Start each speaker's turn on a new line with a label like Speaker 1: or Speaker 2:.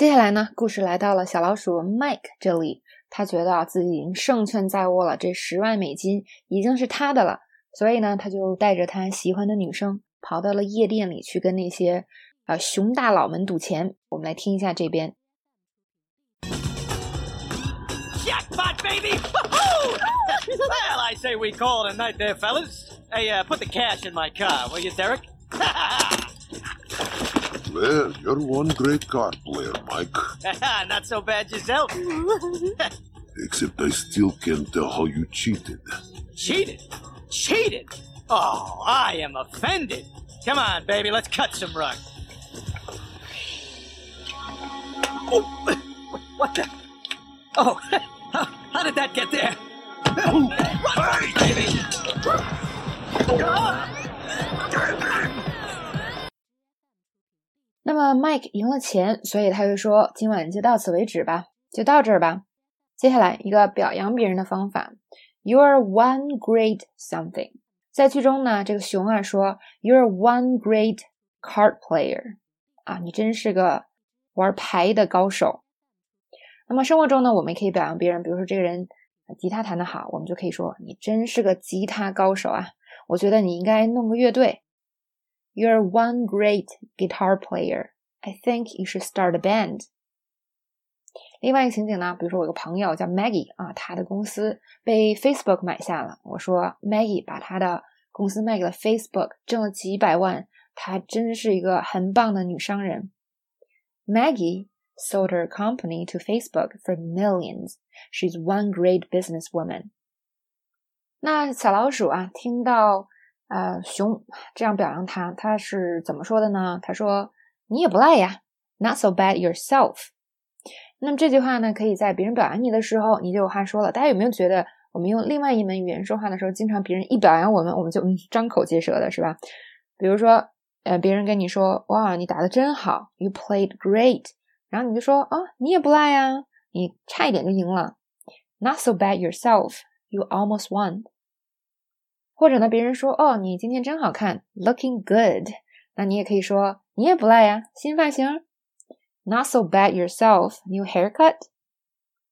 Speaker 1: 接下来呢，故事来到了小老鼠 Mike 这里，他觉得啊自己已经胜券在握了，这十万美金已经是他的了，所以呢，他就带着他喜欢的女生跑到了夜店里去跟那些啊熊大佬们赌钱。我们来听一下这边。
Speaker 2: Jackpot, baby! well, I say we call it a night there, fellas. Hey, uh, put the cash in my car, will you, Derek?
Speaker 3: Well, you're one great card player, Mike.
Speaker 2: Not so bad yourself.
Speaker 3: Except I still can't tell how you cheated.
Speaker 2: Cheated? Cheated? Oh, I am offended. Come on, baby, let's cut some rug. Oh, what the? Oh, how, how did that get there? It, baby!
Speaker 1: Oh, 那么 Mike 赢了钱，所以他就说：“今晚就到此为止吧，就到这儿吧。”接下来一个表扬别人的方法：“You're one great something。”在剧中呢，这个熊啊说：“You're one great card player。”啊，你真是个玩牌的高手。那么生活中呢，我们也可以表扬别人，比如说这个人吉他弹得好，我们就可以说：“你真是个吉他高手啊！”我觉得你应该弄个乐队。You're one great guitar player. I think you should start a band. 另外一个情景呢，比如说我有个朋友叫 Maggie 啊，她的公司被 Facebook 买下了。我说 Maggie 把她的公司卖给了 Facebook，挣了几百万，她真是一个很棒的女商人。Maggie sold her company to Facebook for millions. She's one great businesswoman. 那小老鼠啊，听到 呃熊这样表扬他，他是怎么说的呢？他说：“你也不赖呀，Not so bad yourself。”那么这句话呢，可以在别人表扬你的时候，你就有话说了。大家有没有觉得，我们用另外一门语言说话的时候，经常别人一表扬我们，我们就嗯 张口结舌的，是吧？比如说，呃，别人跟你说：“哇，你打的真好，You played great。”然后你就说：“啊，你也不赖呀，你差一点就赢了，Not so bad yourself。” You almost won。或者呢，别人说哦，你今天真好看，looking good，那你也可以说你也不赖呀，新发型，Not so bad yourself，new haircut。